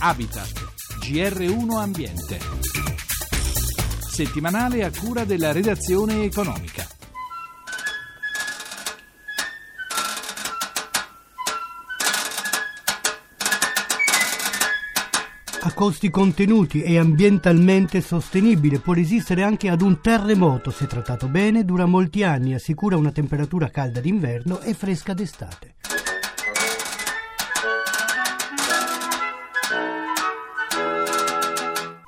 Habitat, GR1 Ambiente. Settimanale a cura della redazione economica. a costi contenuti e ambientalmente sostenibile. Può resistere anche ad un terremoto se trattato bene, dura molti anni, assicura una temperatura calda d'inverno e fresca d'estate.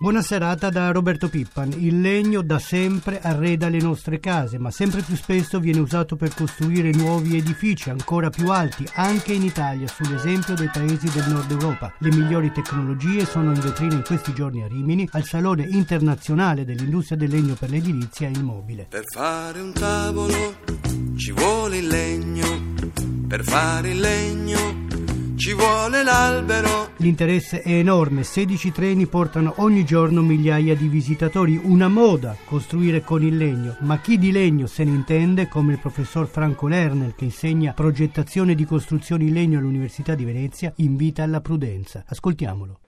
Buona serata da Roberto Pippan. Il legno da sempre arreda le nostre case, ma sempre più spesso viene usato per costruire nuovi edifici ancora più alti, anche in Italia, sull'esempio dei paesi del nord Europa. Le migliori tecnologie sono in vetrina in questi giorni a Rimini, al Salone internazionale dell'industria del legno per l'edilizia e il mobile. Per fare un tavolo ci vuole il legno, per fare il legno ci vuole l'albero. L'interesse è enorme, 16 treni portano ogni giorno migliaia di visitatori, una moda costruire con il legno, ma chi di legno se ne intende, come il professor Franco Lerner che insegna progettazione di costruzioni in legno all'Università di Venezia, invita alla prudenza. Ascoltiamolo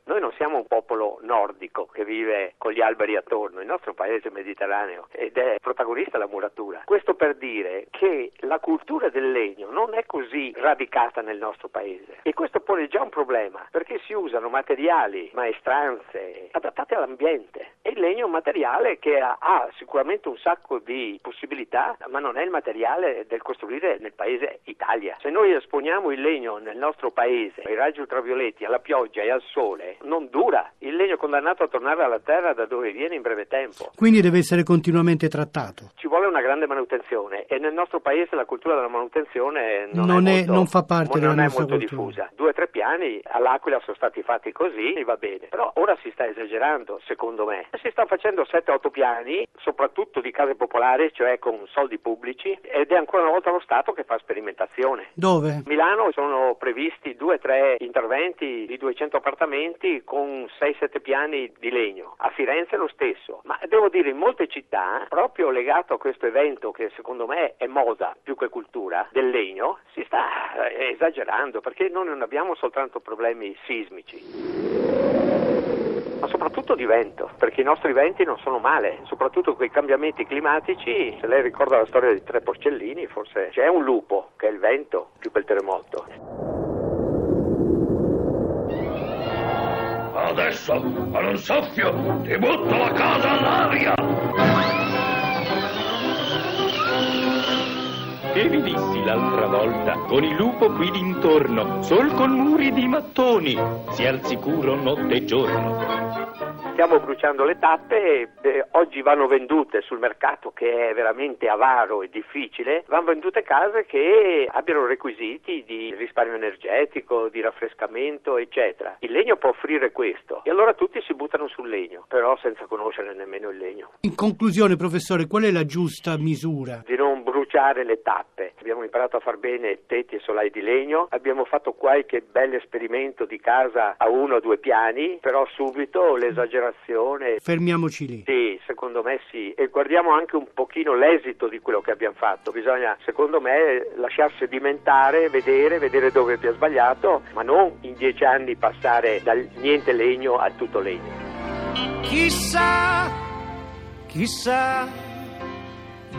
nordico che vive con gli alberi attorno, il nostro paese mediterraneo ed è protagonista la muratura. Questo per dire che la cultura del legno non è così radicata nel nostro paese. E questo pone già un problema perché si usano materiali, maestranze adattate all'ambiente e il legno è un materiale che ha, ha sicuramente un sacco di possibilità ma non è il materiale del costruire nel paese Italia. Se noi esponiamo il legno nel nostro paese ai raggi ultravioletti, alla pioggia e al sole non dura, il legno condannato a tornare alla terra da dove viene in breve tempo. Quindi deve essere continuamente trattato. Ci una grande manutenzione e nel nostro paese la cultura della manutenzione non, non, è, è molto, non fa parte non della è molto cultura. diffusa. Due o tre piani all'Aquila sono stati fatti così e va bene. Però ora si sta esagerando, secondo me. Si stanno facendo 7-8 piani, soprattutto di case popolari, cioè con soldi pubblici, ed è ancora una volta lo Stato che fa sperimentazione. Dove? A Milano sono previsti 2-3 interventi di 200 appartamenti con 6-7 piani di legno. A Firenze lo stesso. Ma devo dire, in molte città, proprio legato a questo evento che secondo me è moda più che cultura, del legno, si sta eh, esagerando perché noi non abbiamo soltanto problemi sismici ma soprattutto di vento, perché i nostri venti non sono male, soprattutto con i cambiamenti climatici, se lei ricorda la storia di tre porcellini, forse c'è un lupo che è il vento più che il terremoto. Adesso, con un soffio, ti butto la casa all'aria! Che vi dissi l'altra volta, con il lupo qui d'intorno, sol con muri di mattoni, si al sicuro notte e giorno stiamo bruciando le tappe e eh, oggi vanno vendute sul mercato che è veramente avaro e difficile, vanno vendute case che abbiano requisiti di risparmio energetico, di raffrescamento, eccetera. Il legno può offrire questo e allora tutti si buttano sul legno, però senza conoscere nemmeno il legno. In conclusione, professore, qual è la giusta misura? Di non bruciare le tappe. Abbiamo imparato a far bene tetti e solai di legno, abbiamo fatto qualche bel esperimento di casa a uno o due piani, però subito l'esagerazione. Fermiamoci lì. Sì, secondo me sì. E guardiamo anche un pochino l'esito di quello che abbiamo fatto. Bisogna, secondo me, lasciarsi sedimentare, vedere, vedere dove abbia sbagliato, ma non in dieci anni passare dal niente legno al tutto legno. Chissà, chissà,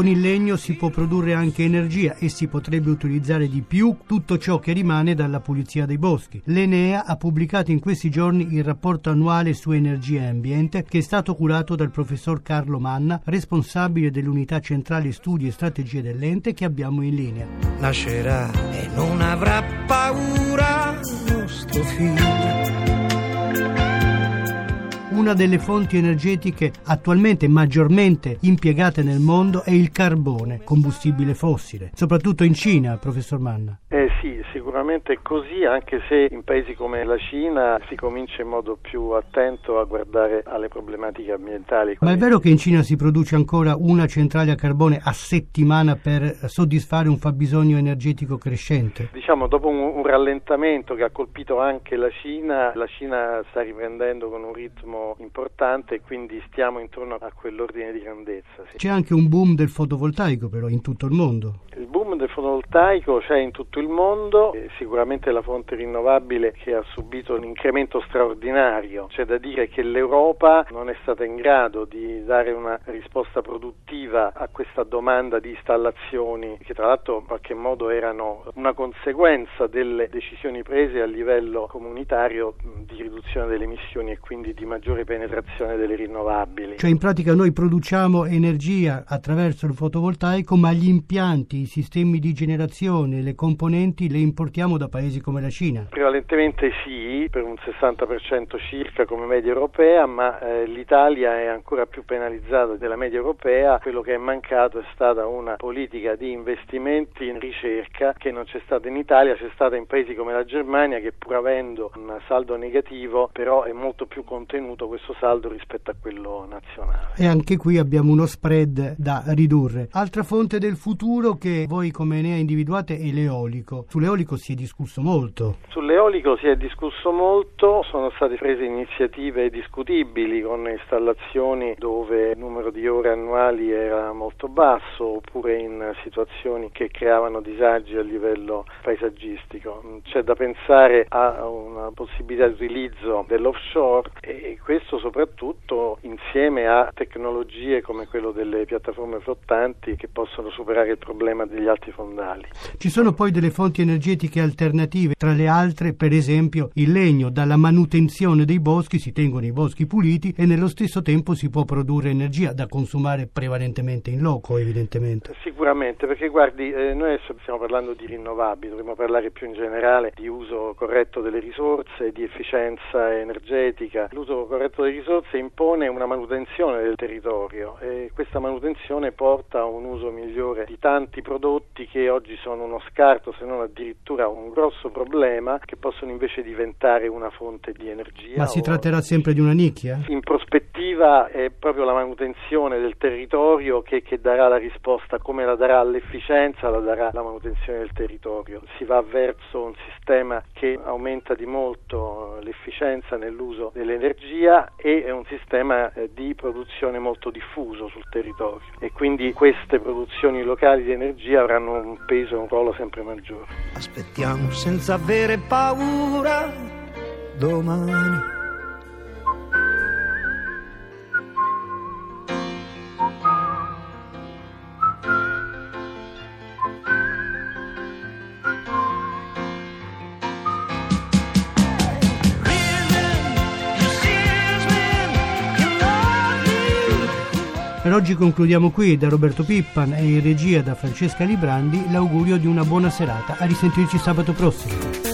con il legno si può produrre anche energia e si potrebbe utilizzare di più tutto ciò che rimane dalla pulizia dei boschi. L'Enea ha pubblicato in questi giorni il rapporto annuale su energia e ambiente che è stato curato dal professor Carlo Manna, responsabile dell'unità centrale studi e strategie dell'ente che abbiamo in linea. Nascerà e non avrà una delle fonti energetiche attualmente maggiormente impiegate nel mondo è il carbone, combustibile fossile, soprattutto in Cina, professor Manna. Eh sì, sicuramente è così, anche se in paesi come la Cina si comincia in modo più attento a guardare alle problematiche ambientali. Ma è vero che in Cina si produce ancora una centrale a carbone a settimana per soddisfare un fabbisogno energetico crescente? Diciamo, dopo un, un rallentamento che ha colpito anche la Cina, la Cina sta riprendendo con un ritmo importante e quindi stiamo intorno a quell'ordine di grandezza. Sì. C'è anche un boom del fotovoltaico però in tutto il mondo. Il boom del fotovoltaico c'è in tutto il mondo, sicuramente la fonte rinnovabile che ha subito un incremento straordinario. C'è da dire che l'Europa non è stata in grado di dare una risposta produttiva a questa domanda di installazioni che tra l'altro in qualche modo erano una conseguenza delle decisioni prese a livello comunitario di riduzione delle emissioni e quindi di maggiore penetrazione delle rinnovabili. Cioè in pratica noi produciamo energia attraverso il fotovoltaico ma gli impianti, i sistemi di generazione, le componenti le importiamo da paesi come la Cina? Prevalentemente sì, per un 60% circa come media europea, ma eh, l'Italia è ancora più penalizzata della media europea. Quello che è mancato è stata una politica di investimenti in ricerca che non c'è stata in Italia, c'è stata in paesi come la Germania che pur avendo un saldo negativo però è molto più contenuto questo saldo rispetto a quello nazionale. E anche qui abbiamo uno spread da ridurre. Altra fonte del futuro che voi come Enea individuate è l'eolico. Sull'eolico si è discusso molto. Sull'eolico si è discusso molto, sono state prese iniziative discutibili con installazioni dove il numero di ore annuali era molto basso oppure in situazioni che creavano disagi a livello paesaggistico. C'è da pensare a una possibilità di utilizzo dell'offshore e questo soprattutto insieme a tecnologie come quello delle piattaforme flottanti che possono superare il problema degli alti fondali. Ci sono poi delle fonti energetiche alternative, tra le altre per esempio il legno, dalla manutenzione dei boschi si tengono i boschi puliti e nello stesso tempo si può produrre energia da consumare prevalentemente in loco evidentemente. Sicuramente perché guardi eh, noi adesso stiamo parlando di rinnovabili, dovremmo parlare più in generale di uso corretto delle risorse, di efficienza energetica. L'uso corretto delle risorse impone una manutenzione del territorio e questa manutenzione porta a un uso migliore di tanti prodotti che oggi sono uno scarto se non addirittura un grosso problema che possono invece diventare una fonte di energia. Ma si tratterà sempre di una nicchia? In prospettiva è proprio la manutenzione del territorio che, che darà la risposta, come la darà l'efficienza, la darà la manutenzione del territorio. Si va verso un sistema che aumenta di molto l'efficienza nell'uso dell'energia e è un sistema eh, di produzione molto diffuso sul territorio e quindi queste produzioni locali di energia avranno un peso e un ruolo sempre maggiore. Aspettiamo senza avere paura domani. Per oggi concludiamo qui, da Roberto Pippan e in regia da Francesca Librandi, l'augurio di una buona serata. A risentirci sabato prossimo.